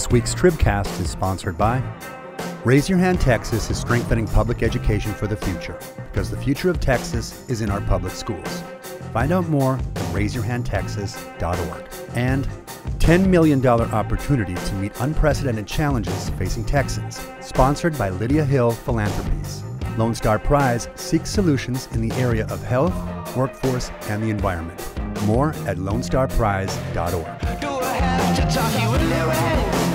This week's Tribcast is sponsored by Raise Your Hand Texas is strengthening public education for the future because the future of Texas is in our public schools. Find out more at raiseyourhandtexas.org. And $10 million opportunity to meet unprecedented challenges facing Texans, sponsored by Lyda Hill Philanthropies. Lone Star Prize seeks solutions in the area of health, workforce, and the environment. More at lonestarprize.org.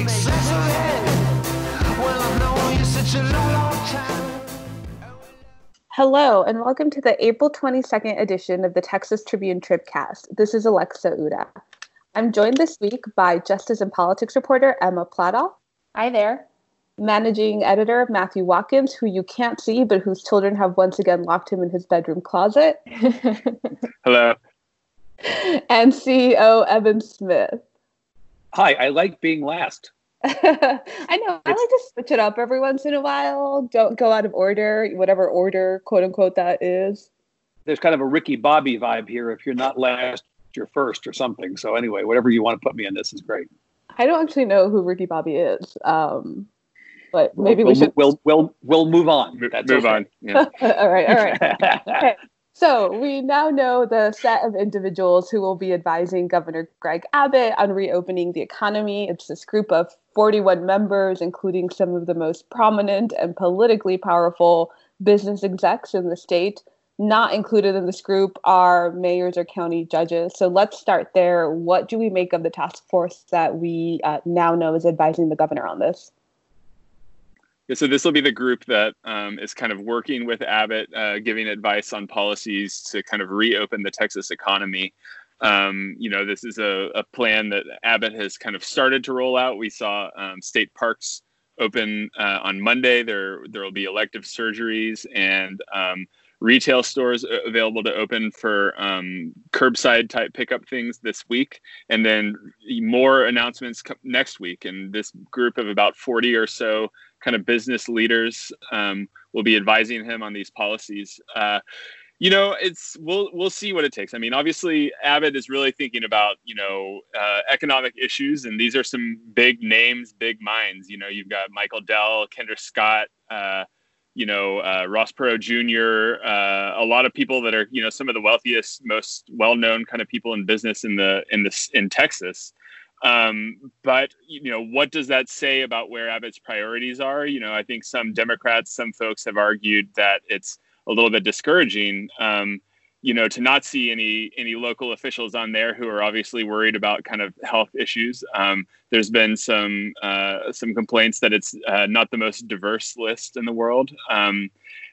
make sense of it? Well, I've known you such a long, long time. Hello, and welcome to the April 22nd edition of the Texas Tribune Tribcast. This is Alexa Ura. I'm joined this week by Justice and Politics reporter Emma Platoff. Hi there. Managing editor Matthew Watkins, who you can't see, but whose children have once again locked him in his bedroom closet. Hello. and CEO Evan Smith. Hi, I like being last. I know. I like to switch it up every once in a while. Don't go out of order, whatever order, quote unquote, that is. There's kind of a Ricky Bobby vibe here. If you're not last, you're first or something. So anyway, whatever you want to put me in this is great. I don't actually know who Ricky Bobby is, um, but maybe we'll, we should. We'll we'll we'll move on. Mo- That's move okay. on. Yeah. all right, all right. Okay. So we now know the set of individuals who will be advising Governor Greg Abbott on reopening the economy. It's this group of 41 members, including some of the most prominent and politically powerful business execs in the state. Not included in this group are mayors or county judges. So let's start there. What do we make of the task force that we uh, now know is advising the governor on this? Yeah, so this will be the group that um, is kind of working with Abbott, uh, giving advice on policies to kind of reopen the Texas economy. Um, you know, this is a, a plan that Abbott has kind of started to roll out. We saw um, state parks open uh, on Monday. There, there will be elective surgeries and um, retail stores available to open for um, curbside type pickup things this week, and then more announcements next week. And this group of about 40 or so kind of business leaders um, will be advising him on these policies. Uh, you know, it's we'll we'll see what it takes. I mean, obviously, Abbott is really thinking about you know uh, economic issues, and these are some big names, big minds. You know, you've got Michael Dell, Kendra Scott. Uh, you know, uh, Ross Perot Jr., uh, a lot of people that are, you know, some of the wealthiest, most well-known kind of people in business in the in this in Texas. Um, but you know, what does that say about where Abbott's priorities are? You know, I think some Democrats, some folks have argued that it's a little bit discouraging. Um, you know, to not see any any local officials on there who are obviously worried about kind of health issues. Um, there's been some uh, some complaints that it's uh, not the most diverse list in the world. Um,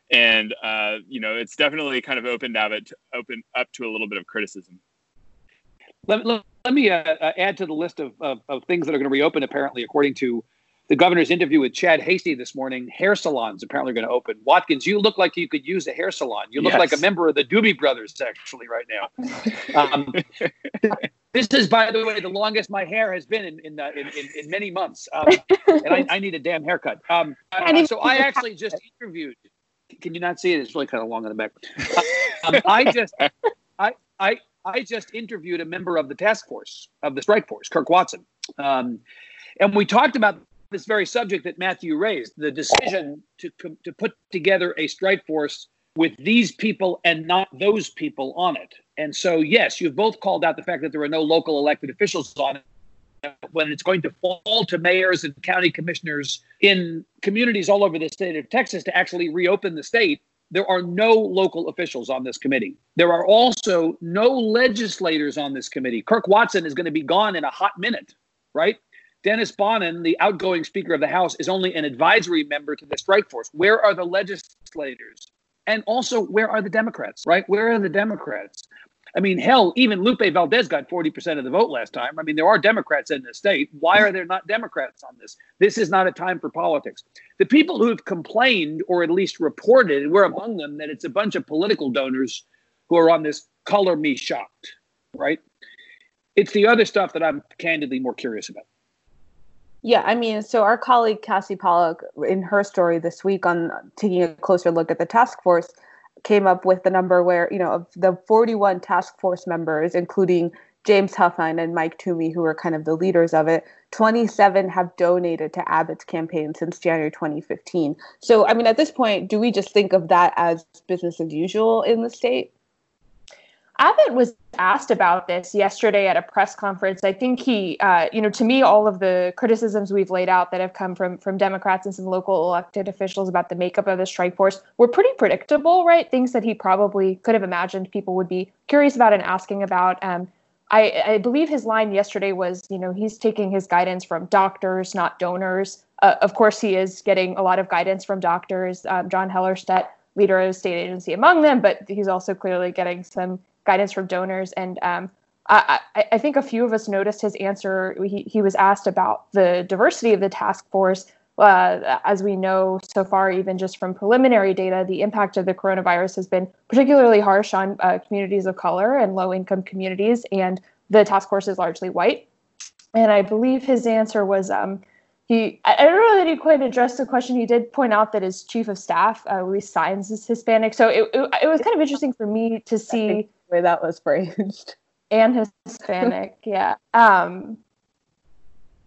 and uh, you know, it's definitely kind of opened Abbott open up to a little bit of criticism. Let, let, let me uh, uh, add to the list of, of, of things that are going to reopen. Apparently, according to the governor's interview with Chad Hasty this morning, hair salons apparently going to open. Watkins, you look like you could use a hair salon. You look Yes. like a member of the Doobie Brothers, actually, right now. Um, this is, by the way, the longest my hair has been in in, uh, in, in, in many months, um, and I, I need a damn haircut. Um, uh, so I actually just interviewed. Can you not see it? It's really kind of long on the back. Um, I just, I, I, I just interviewed a member of the task force of the strike force, Kirk Watson, um, and we talked about this very subject that Matthew raised: the decision to to put together a strike force with these people and not those people on it. And so, yes, you've both called out the fact that there are no local elected officials on it. When it's going to fall to mayors and county commissioners in communities all over the state of Texas to actually reopen the state, there are no local officials on this committee. There are also no legislators on this committee. Kirk Watson is going to be gone in a hot minute, right? Dennis Bonnen, the outgoing Speaker of the House, is only an advisory member to the strike force. Where are the legislators? And also, where are the Democrats, right? Where are the Democrats? I mean, hell, even Lupe Valdez got 40% of the vote last time. I mean, there are Democrats in the state. Why are there not Democrats on this? This is not a time for politics. The people who have complained, or at least reported, and we're among them, that it's a bunch of political donors who are on this color me shocked, right? It's the other stuff that I'm candidly more curious about. Yeah, I mean, so our colleague Cassie Pollock, in her story this week on taking a closer look at the task force, came up with the number where, you know, of the 41 task force members, including James Huffine and Mike Toomey, who are kind of the leaders of it, 27 have donated to Abbott's campaign since January 2015. So, I mean, at this point, do we just think of that as business as usual in the state? Abbott was asked about this yesterday at a press conference. I think he, uh, you know, to me, all of the criticisms we've laid out that have come from from Democrats and some local elected officials about the makeup of the strike force were pretty predictable, right? Things that he probably could have imagined people would be curious about and asking about. Um, I, I, believe his line yesterday was, you know, he's taking his guidance from doctors, not donors. Uh, of course, he is getting a lot of guidance from doctors. Um, John Hellerstedt, leader of the state agency, among them, but he's also clearly getting some guidance from donors. And um, I, I, think a few of us noticed his answer. He, he was asked about the diversity of the task force. Uh, as we know so far, even just from preliminary data, the impact of the coronavirus has been particularly harsh on uh, communities of color and low income communities, and the task force is largely white. And I believe his answer was um, he, I don't know that he quite addressed the question. He did point out that his chief of staff, uh, Luis Saenz, is Hispanic. So it, it, it was kind of interesting for me to see way that was phrased. And Hispanic, yeah. Um,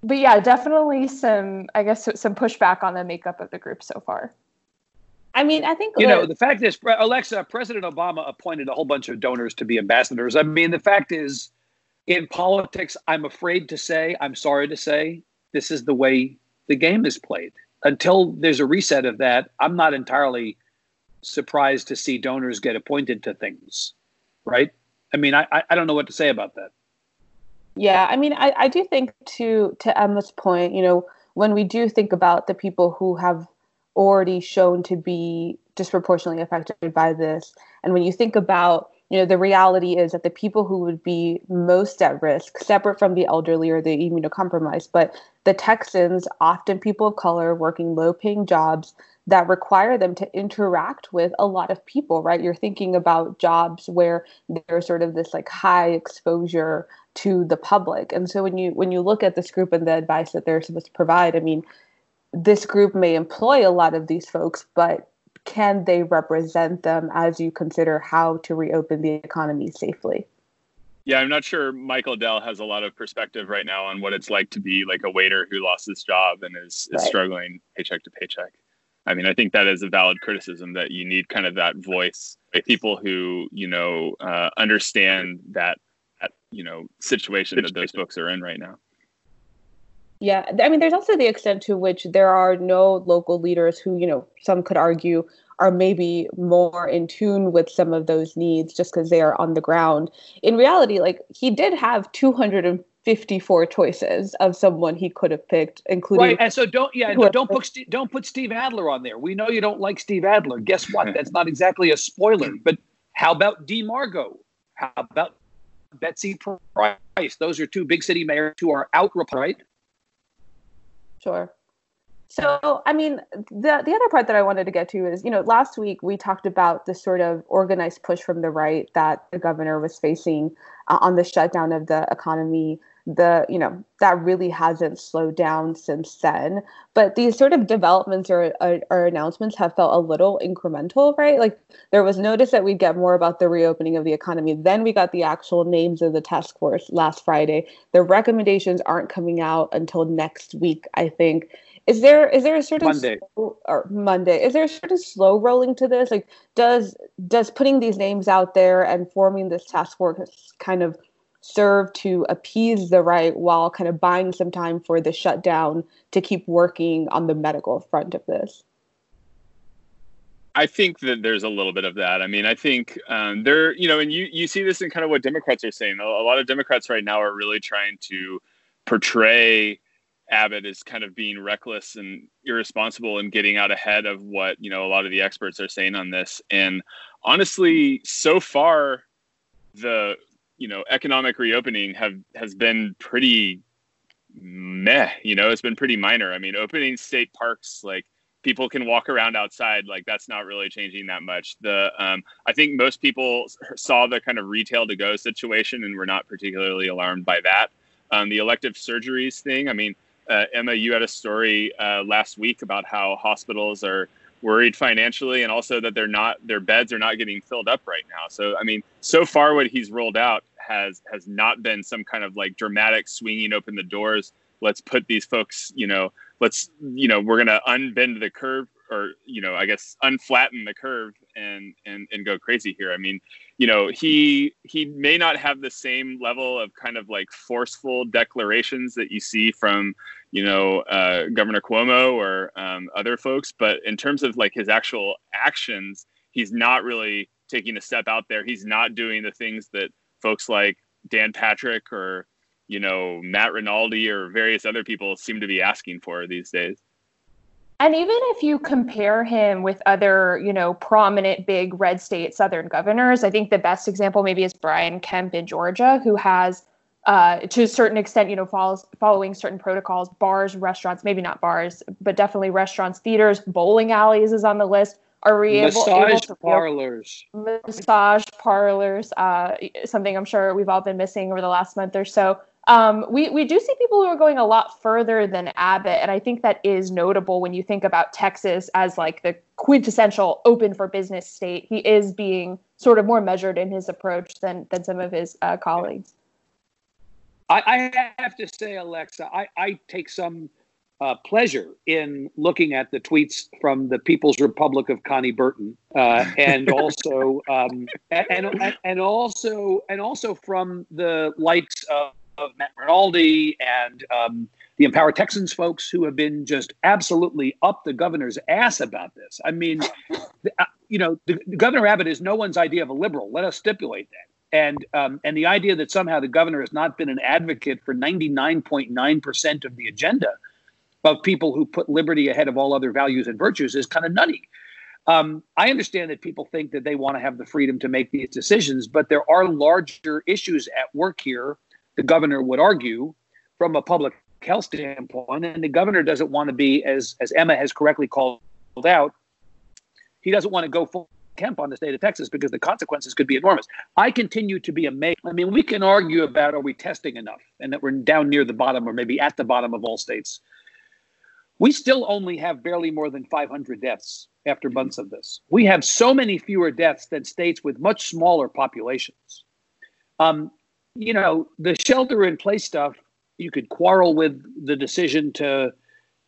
but yeah, definitely some, I guess, some pushback on the makeup of the group so far. I mean, I think you know the fact is, Alexa, President Obama appointed a whole bunch of donors to be ambassadors. I mean, the fact is, in politics, I'm afraid to say, I'm sorry to say, this is the way the game is played. Until there's a reset of that, I'm not entirely surprised to see donors get appointed to things right? I mean, I, I don't know what to say about that. Yeah, I mean, I, I do think to to Emma's point, you know, when we do think about the people who have already shown to be disproportionately affected by this, and when you think about, you know, the reality is that the people who would be most at risk, separate from the elderly or the immunocompromised, but the Texans, often people of color working low paying jobs, that require them to interact with a lot of people, right? You're thinking about jobs where there's sort of this like high exposure to the public. And so when you when you look at this group and the advice that they're supposed to provide, I mean, this group may employ a lot of these folks, but can they represent them as you consider how to reopen the economy safely? Yeah, I'm not sure Michael Dell has a lot of perspective right now on what it's like to be like a waiter who lost his job and is, is right. struggling paycheck to paycheck. I mean, I think that is a valid criticism that you need kind of that voice, people who you know uh, understand that that you know situation that those folks are in right now. Yeah, I mean, there's also the extent to which there are no local leaders who, you know, some could argue are maybe more in tune with some of those needs just because they are on the ground. In reality, like he did have 200 54 choices of someone he could have picked, including. Right, and so don't yeah don't put don't put Steve Adler on there. We know you don't like Steve Adler. Guess what? That's not exactly a spoiler. But how about Dee Margo? How about Betsy Price? Those are two big city mayors who are out, right? Sure. So, I mean, the the other part that I wanted to get to is, you know, last week we talked about the sort of organized push from the right that the governor was facing uh, on the shutdown of the economy the you know that really hasn't slowed down since then. But these sort of developments or, or, or, announcements have felt a little incremental right? Like there was notice that we'd get more about the reopening of the economy. Then we got the actual names of the task force last friday. The recommendations aren't coming out until next week i think. Is there is there a sort of Monday. slow, or Monday? Is there a sort of slow rolling to this? Like, does does putting these names out there and forming this task force kind of serve to appease the right while kind of buying some time for the shutdown to keep working on the medical front of this? I think that there's a little bit of that. I mean, I think um, there, you know, and you you see this in kind of what Democrats are saying. A, a lot of Democrats right now are really trying to portray Abbott as kind of being reckless and irresponsible and getting out ahead of what you know a lot of the experts are saying on this. And honestly, so far, the you know economic reopening have has been pretty meh you know it's been pretty minor. I mean opening state parks like people can walk around outside like that's not really changing that much. The um, i think most people saw the kind of retail to go situation and were not particularly alarmed by that. Um, the elective surgeries thing i mean uh, emma you had a story uh, last week about how hospitals are worried financially and also that they're not their beds are not getting filled up right now. So i mean so far what he's rolled out has has not been some kind of like dramatic swinging open the doors. Let's put these folks, you know, let's you know we're gonna unbend the curve or you know I guess unflatten the curve and and and go crazy here. I mean, you know, he he may not have the same level of kind of like forceful declarations that you see from you know uh, Governor Cuomo or um, other folks, but in terms of like his actual actions, he's not really taking a step out there. He's not doing the things that folks like Dan Patrick or you know Matt Rinaldi or various other people seem to be asking for these days. And even if you compare him with other, you know, prominent big red state Southern governors, I think the best example maybe is Brian Kemp in Georgia, who has, uh, to a certain extent, you know, follows following certain protocols, bars, restaurants, maybe not bars, but definitely restaurants, theaters, bowling alleys is on the list. Are we massage able, able to parlors? Massage parlors, uh, something I'm sure we've all been missing over the last month or so um, we, we do see people who are going a lot further than Abbott. And I think that is notable when you think about Texas as like the quintessential open for business state. He is being sort of more measured in his approach than, than some of his uh, colleagues. I, I, have to say, Alexa, I, I take some uh, pleasure in looking at the tweets from the People's Republic of Konni Burton, uh, and also um, and, and, also and also from the likes of of Matt Rinaldi and um, the Empower Texans folks who have been just absolutely up the governor's ass about this. I mean, the, uh, you know, the, the Governor Abbott is no one's idea of a liberal. Let us stipulate that. And um, and the idea that somehow the governor has not been an advocate for 99.9% of the agenda of people who put liberty ahead of all other values and virtues is kind of nutty. Um, I understand that people think that they want to have the freedom to make these decisions, but there are larger issues at work here the governor would argue from a public health standpoint. And the governor doesn't want to be, as, as Emma has correctly called out, he doesn't want to go full Kemp on the state of Texas because the consequences could be enormous. I continue to be amazed. I mean, we can argue about are we testing enough and that we're down near the bottom or maybe at the bottom of all states. We still only have barely more than 500 deaths after months of this. We have so many fewer deaths than states with much smaller populations. Um, you know, the shelter in place stuff, you could quarrel with the decision to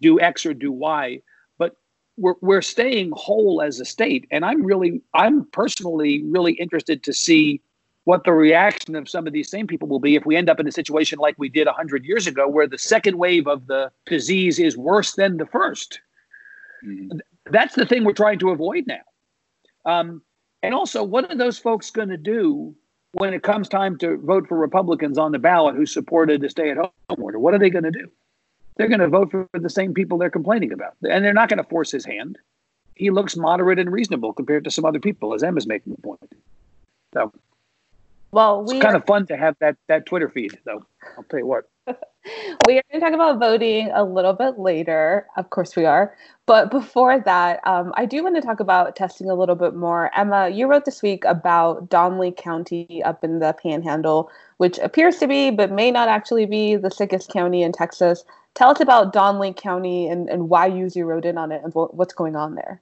do X or do Y, but we're, we're staying whole as a state. And I'm really, I'm personally really interested to see what the reaction of some of these same people will be if we end up in a situation like we did 100 years ago, where the second wave of the disease is worse than the 1st mm-hmm. That's the thing we're trying to avoid now. Um, and also, what are those folks going to do when it comes time to vote for Republicans on the ballot who supported the stay at home order, what are they going to do? They're going to vote for the same people they're complaining about. And they're not going to force his hand. He looks moderate and reasonable compared to some other people, as Emma's making the point. So, well, we it's kind of fun to have that that Twitter feed, though. I'll tell you what. we are going to talk about voting a little bit later. Of course, we are. But before that, um, I do want to talk about testing a little bit more. Emma, you wrote this week about Donley County up in the Panhandle, which appears to be, but may not actually be, the sickest county in Texas. Tell us about Donley County and, and why you zeroed in on it and what's going on there.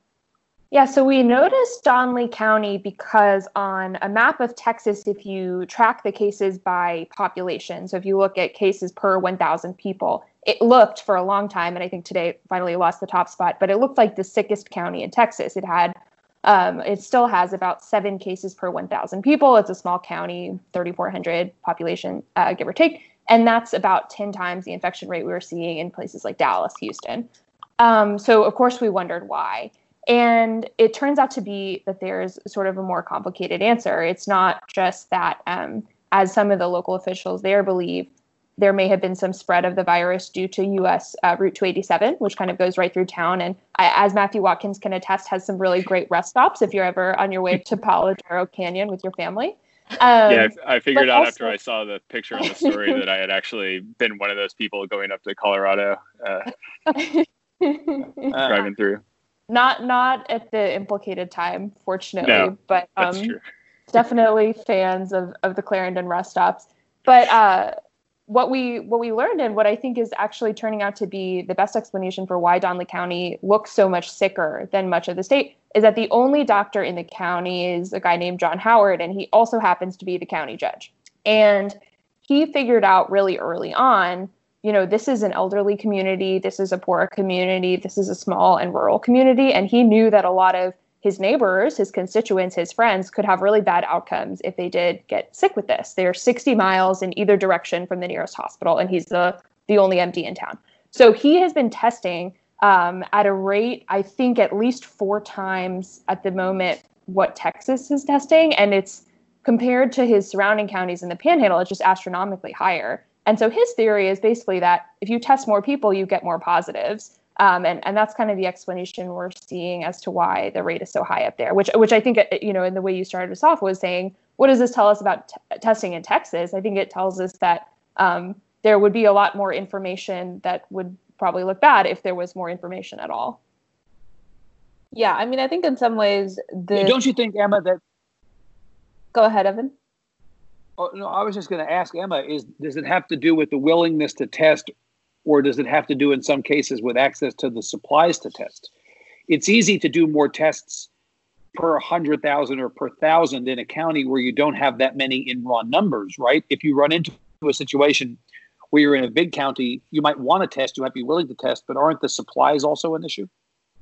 Yeah, so we noticed Donley County because on a map of Texas, if you track the cases by population, so if you look at cases per 1,000 people, it looked for a long time, and I think today finally lost the top spot, but it looked like the sickest county in Texas. It had, um, it still has about seven cases per 1,000 people. It's a small county, 3,400 population, uh, give or take, and that's about 10 times the infection rate we were seeing in places like Dallas, Houston. Um, so of course we wondered why. And it turns out to be that there's sort of a more complicated answer. It's not just that, um, as some of the local officials there believe, there may have been some spread of the virus due to US uh, Route 287, which kind of goes right through town. And I, as Matthew Watkins can attest, has some really great rest stops if you're ever on your way to Palo Duro Canyon with your family. Um, yeah, I, I figured out also, after I saw the picture in the story that I had actually been one of those people going up to Colorado, uh, driving through. Not not at the implicated time, fortunately, no, but um, definitely fans of, of the Clarendon rest stops. But uh, what we what we learned and what I think is actually turning out to be the best explanation for why Donley County looks so much sicker than much of the state is that the only doctor in the county is a guy named John Howard, and he also happens to be the county judge. And he figured out really early on, you know, this is an elderly community, this is a poor community, this is a small and rural community. And he knew that a lot of his neighbors, his constituents, his friends could have really bad outcomes if they did get sick with this. They're 60 miles in either direction from the nearest hospital, and he's the, the only MD in town. So he has been testing um, at a rate, I think, at least four times at the moment what Texas is testing. And it's compared to his surrounding counties in the panhandle, it's just astronomically higher. And so his theory is basically that if you test more people, you get more positives. Um, and, and that's kind of the explanation we're seeing as to why the rate is so high up there, which, which I think, uh, you know, in the way you started us off was saying, what does this tell us about t- testing in Texas? I think it tells us that um, there would be a lot more information that would probably look bad if there was more information at all. Yeah, I mean, I think in some ways, the. Don't you think, Emma, that. Go ahead, Evan. Oh, no, I was just going to ask Emma: Is does it have to do with the willingness to test, or does it have to do in some cases with access to the supplies to test? It's easy to do more tests per hundred thousand or per thousand in a county where you don't have that many in raw numbers, right? If you run into a situation where you're in a big county, you might want to test, you might be willing to test, but aren't the supplies also an issue?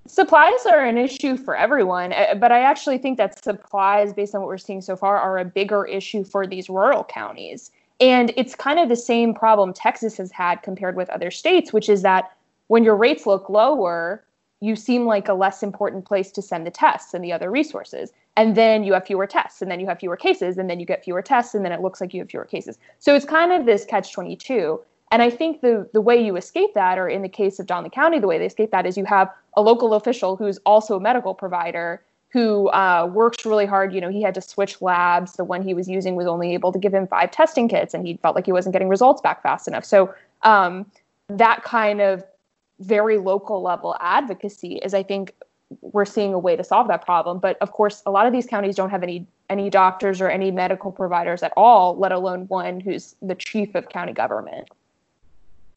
Supplies are an issue for everyone, uh, but I actually think that supplies, based on what we're seeing so far, are a bigger issue for these rural counties. And it's kind of the same problem Texas has had compared with other states, which is that when your rates look lower, you seem like a less important place to send the tests and the other resources. And then you have fewer tests, and then you have fewer cases, and then you get fewer tests, and then it looks like you have fewer cases. So it's kind of this catch 22. And I think the the way you escape that, or in the case of Donley County, the way they escape that is you have a local official who's also a medical provider who uh, works really hard. You know, he had to switch labs. The one he was using was only able to give him five testing kits, and he felt like he wasn't getting results back fast enough. So um, that kind of very local level advocacy is, I think, we're seeing a way to solve that problem. But of course, a lot of these counties don't have any any doctors or any medical providers at all, let alone one who's the chief of county government.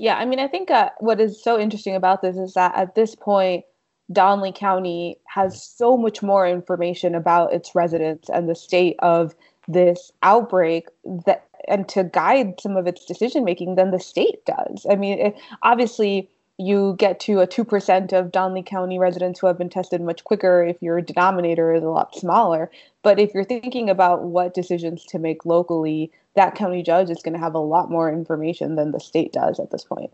Yeah, I mean, I think uh, what is so interesting about this is that at this point, Donley County has so much more information about its residents and the state of this outbreak that and to guide some of its decision making than the state does. I mean, it, obviously you get to a 2% of Donley County residents who have been tested much quicker if your denominator is a lot smaller. But if you're thinking about what decisions to make locally, that county judge is going to have a lot more information than the state does at this point.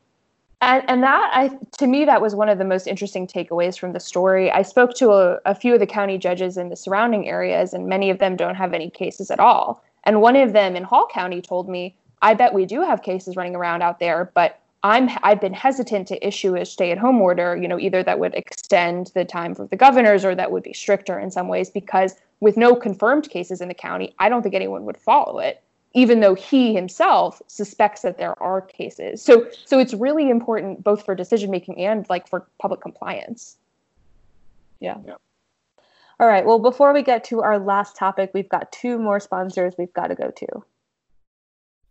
And, and that I to me that was one of the most interesting takeaways from the story. I spoke to a, a few of the county judges in the surrounding areas, and many of them don't have any cases at all. And one of them in Hall County told me, "I bet we do have cases running around out there, but I'm I've been hesitant to issue a stay-at-home order. You know, either that would extend the time for the governors, or that would be stricter in some ways, because with no confirmed cases in the county, I don't think anyone would follow it." even though he himself suspects that there are cases. So so it's really important both for decision making and like for public compliance. Yeah. yeah. All right. Well, before we get to our last topic, we've got two more sponsors we've got to go to.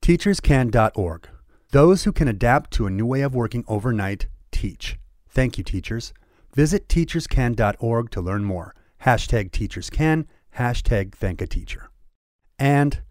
Teacherscan.org. Those who can adapt to a new way of working overnight teach. Thank you, teachers. Visit teacherscan.org to learn more. Hashtag teacherscan, hashtag thank a teacher. And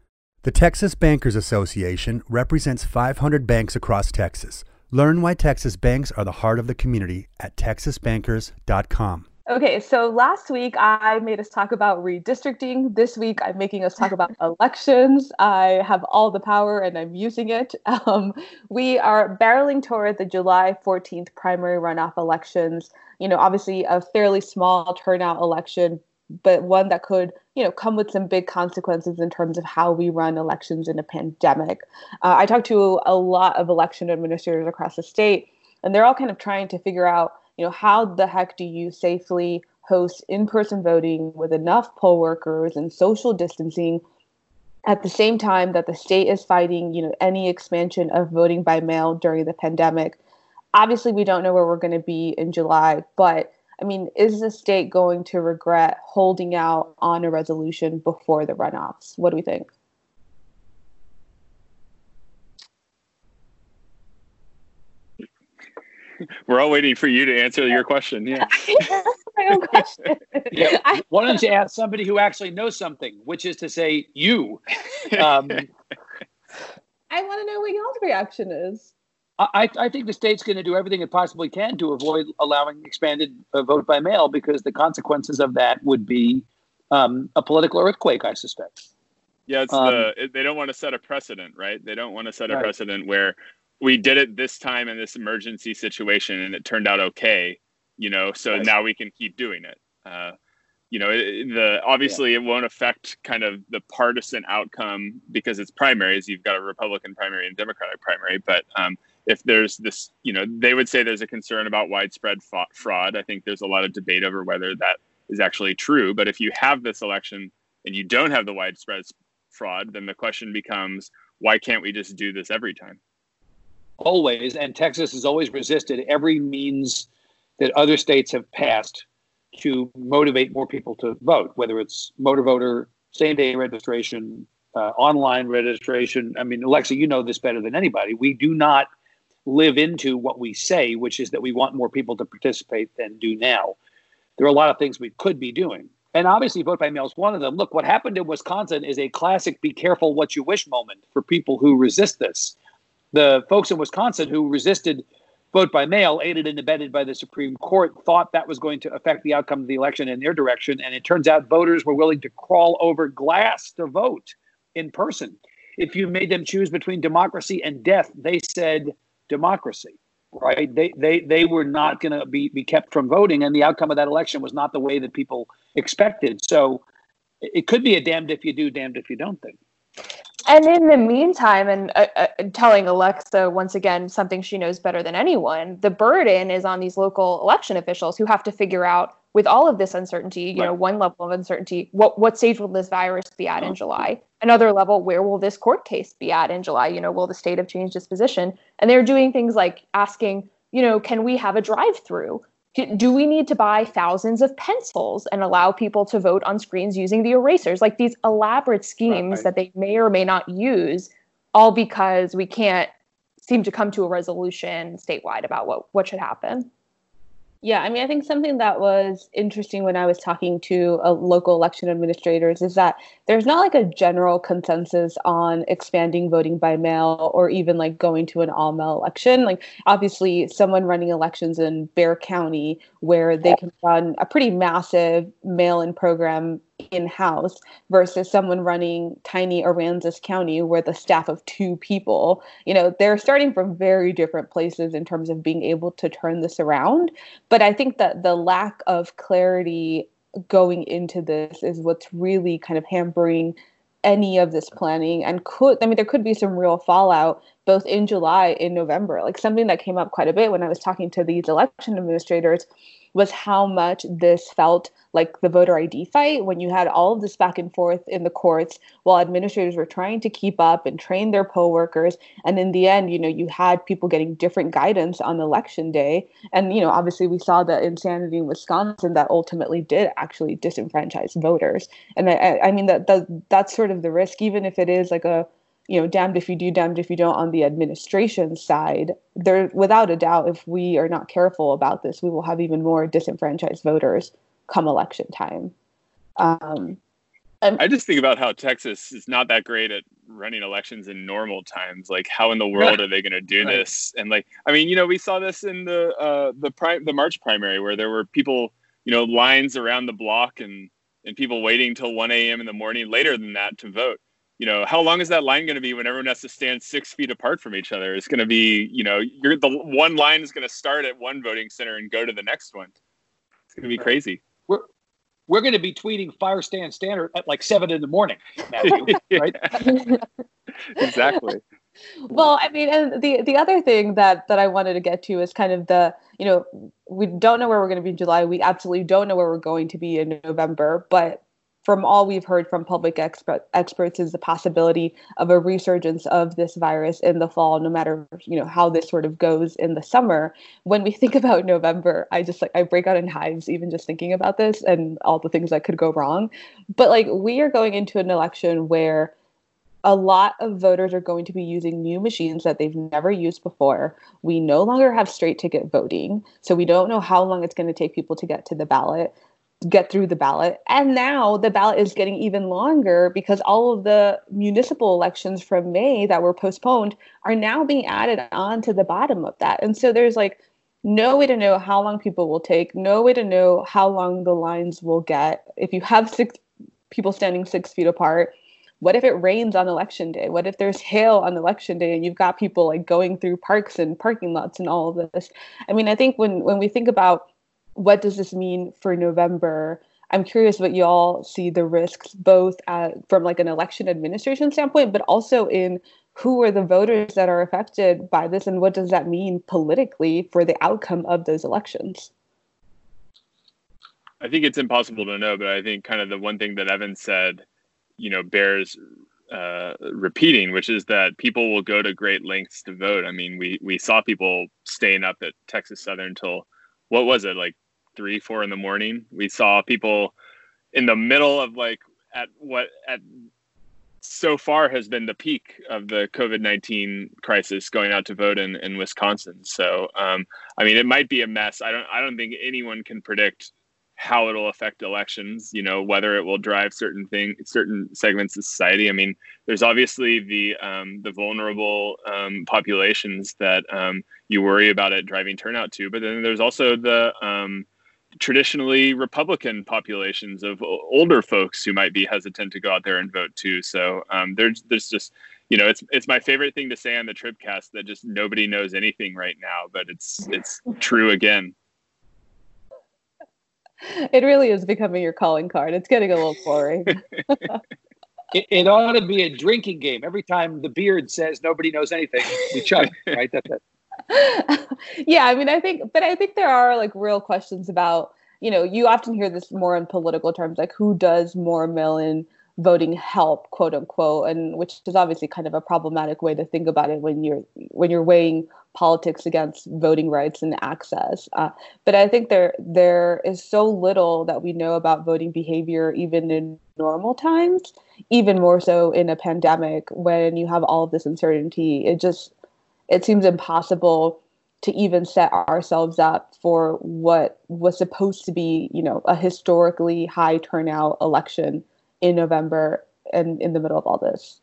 the Texas Bankers Association represents 500 banks across Texas. Learn why Texas banks are the heart of the community at texasbankers.com. Okay, so last week I made us talk about redistricting. This week I'm making us talk about elections. I have all the power and I'm using it. Um, we are barreling toward the July 14th primary runoff elections. You know, obviously a fairly small turnout election, but one that could you know come with some big consequences in terms of how we run elections in a pandemic uh, i talked to a lot of election administrators across the state and they're all kind of trying to figure out you know how the heck do you safely host in-person voting with enough poll workers and social distancing at the same time that the state is fighting you know any expansion of voting by mail during the pandemic obviously we don't know where we're going to be in july but I mean, is the state going to regret holding out on a resolution before the runoffs? What do we think? We're all waiting for you to answer your question. Yeah. my own question. yeah. Why don't you ask somebody who actually knows something, which is to say, you. Um, I want to know what y'all's reaction is. I, I think the state's going to do everything it possibly can to avoid allowing expanded uh, vote by mail because the consequences of that would be um, a political earthquake, I suspect. Yeah, it's Um, the they don't want to set a precedent, right? They don't want to set a Right. precedent where we did it this time in this emergency situation and it turned out okay, you know. So Right. now we can keep doing it. Uh, you know, it, the obviously it won't affect kind of the partisan outcome because it's primaries. You've got a Republican primary and Democratic primary, but um, if there's this, you know, they would say there's a concern about widespread fraud. I think there's a lot of debate over whether that is actually true. But if you have this election and you don't have the widespread fraud, then the question becomes, why can't we just do this every time? Always, and Texas has always resisted every means that other states have passed to motivate more people to vote, whether it's motor voter, same day registration, uh, online registration. I mean, Alexa, you know this better than anybody. We do not live into what we say, which is that we want more people to participate than do now. There are a lot of things we could be doing. And obviously, vote by mail is one of them. Look, what happened in Wisconsin is a classic be careful what you wish moment for people who resist this the folks in Wisconsin who resisted vote by mail, aided and abetted by the Supreme Court, thought that was going to affect the outcome of the election in their direction. And it turns out voters were willing to crawl over glass to vote in person. If you made them choose between democracy and death, they said democracy. Right? They they they were not going to be be kept from voting, and the outcome of that election was not the way that people expected. So it could be a damned if you do, damned if you don't thing. And in the meantime, and uh, uh, telling Alexa once again something she knows better than anyone, the burden is on these local election officials who have to figure out, with all of this uncertainty, you know, one level of uncertainty, what what stage will this virus be at in July? Another level, where will this court case be at in July? You know, will the state have changed its position? And they're doing things like asking, you know, can we have a drive-through? Do- Do we need to buy thousands of pencils and allow people to vote on screens using the erasers? Like these elaborate schemes Right. that they may or may not use, all because we can't seem to come to a resolution statewide about what, what should happen. Yeah, I mean, I think something that was interesting when I was talking to uh, local election administrators is that there's not like a general consensus on expanding voting by mail or even like going to an all mail election. Like, obviously, someone running elections in Bexar County where they can run a pretty massive mail in program in house versus someone running tiny Aransas County where the staff of two people, you know, they're starting from very different places in terms of being able to turn this around. But I think that the lack of clarity going into this is what's really kind of hampering any of this planning and could I mean there could be some real fallout both in July in November like something that came up quite a bit when I was talking to these election administrators was how much this felt like the voter ID fight when you had all of this back and forth in the courts while administrators were trying to keep up and train their poll workers. And in the end you know you had people getting different guidance on election day. And you know obviously we saw the insanity in Wisconsin that ultimately did actually disenfranchise voters. And I, I mean that, that that's sort of the risk even if it is like a you know damned if you do damned if you don't on the administration side there without a doubt if we are not careful about this we will have even more disenfranchised voters come election time um, I just think about how Texas is not that great at running elections in normal times. Like, how in the world are they going to do Right. this? And like, I mean, you know, we saw this in the uh, the prime the March primary where there were people, you know, lines around the block and and people waiting till 1 a.m. in the morning later than that to vote. You know, how long is that line going to be when everyone has to stand six feet apart from each other? It's going to be, you know, you're the one line is going to start at one voting center and go to the next one. It's going to be crazy. we're we're going to be tweeting fire stand standard at like seven in the morning, Matthew, right? exactly. well i mean and the the other thing that that i wanted to get to is kind of the you know we don't know where we're going to be in july we absolutely don't know where we're going to be in november but from all we've heard from public expert, experts is the possibility of a resurgence of this virus in the fall no matter you know how this sort of goes in the summer when we think about november i just like i break out in hives even just thinking about this and all the things that could go wrong but like we are going into an election where a lot of voters are going to be using new machines that they've never used before. We no longer have straight ticket voting, so we don't know how long it's going to take people to get to the ballot. Get through the ballot. And now the ballot is getting even longer because all of the municipal elections from May that were postponed are now being added on to the bottom of that. And so there's like no way to know how long people will take, no way to know how long the lines will get. If you have six people standing six feet apart, what if it rains on election day? What if there's hail on election day and you've got people like going through parks and parking lots and all of this? I mean, I think when when we think about what does this mean for November? I'm curious what y'all see the risks both at, from like an election administration standpoint, but also in who are the voters that are affected by this and what does that mean politically for the outcome of those elections? I think it's impossible to know, but I think kind of the one thing that Evan said, you know, bears uh, repeating, which is that people will go to great lengths to vote. I mean, we we saw people staying up at Texas Southern until what was it like three, four in the morning. We saw people in the middle of like at what at so far has been the peak of the COVID nineteen crisis going out to vote in, in Wisconsin. So um, I mean, it might be a mess. I don't I don't think anyone can predict how it'll affect elections you know whether it will drive certain thing certain segments of society i mean there's obviously the um, the vulnerable um, populations that um, you worry about it driving turnout to but then there's also the um, traditionally Republican populations of older folks who might be hesitant to go out there and vote too. So um, there's there's just you know it's it's my favorite thing to say on the Tribcast that just nobody knows anything right now, but it's it's true again. It really is becoming your calling card. It's getting a little boring. it, it, ought to be a drinking game. Every time the beard says nobody knows anything, we chug, right? That's it. yeah, I mean, I think, but I think there are like real questions about, you know, you often hear this more in political terms, like who does more mail-in voting help, quote unquote, and which is obviously kind of a problematic way to think about it when you're when you're weighing politics against voting rights and access. Uh, but I think there there is so little that we know about voting behavior, even in normal times, even more so in a pandemic when you have all of this uncertainty. It just it seems impossible to even set ourselves up for what was supposed to be, you know, a historically high turnout election in November and in the middle of all this.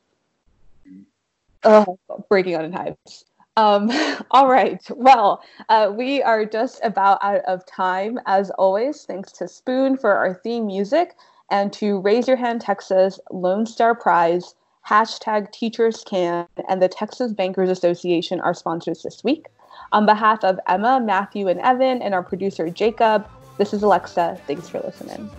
Oh, breaking on in hives. Um, all right. Well, uh, we are just about out of time as always. Thanks to Spoon for our theme music and to Raise Your Hand Texas Lone Star Prize hashtag Teachers Can, and the Texas Bankers Association are sponsors this week. On behalf of Emma, Matthew, and Evan, and our producer Jacob, this is Alexa. Thanks for listening.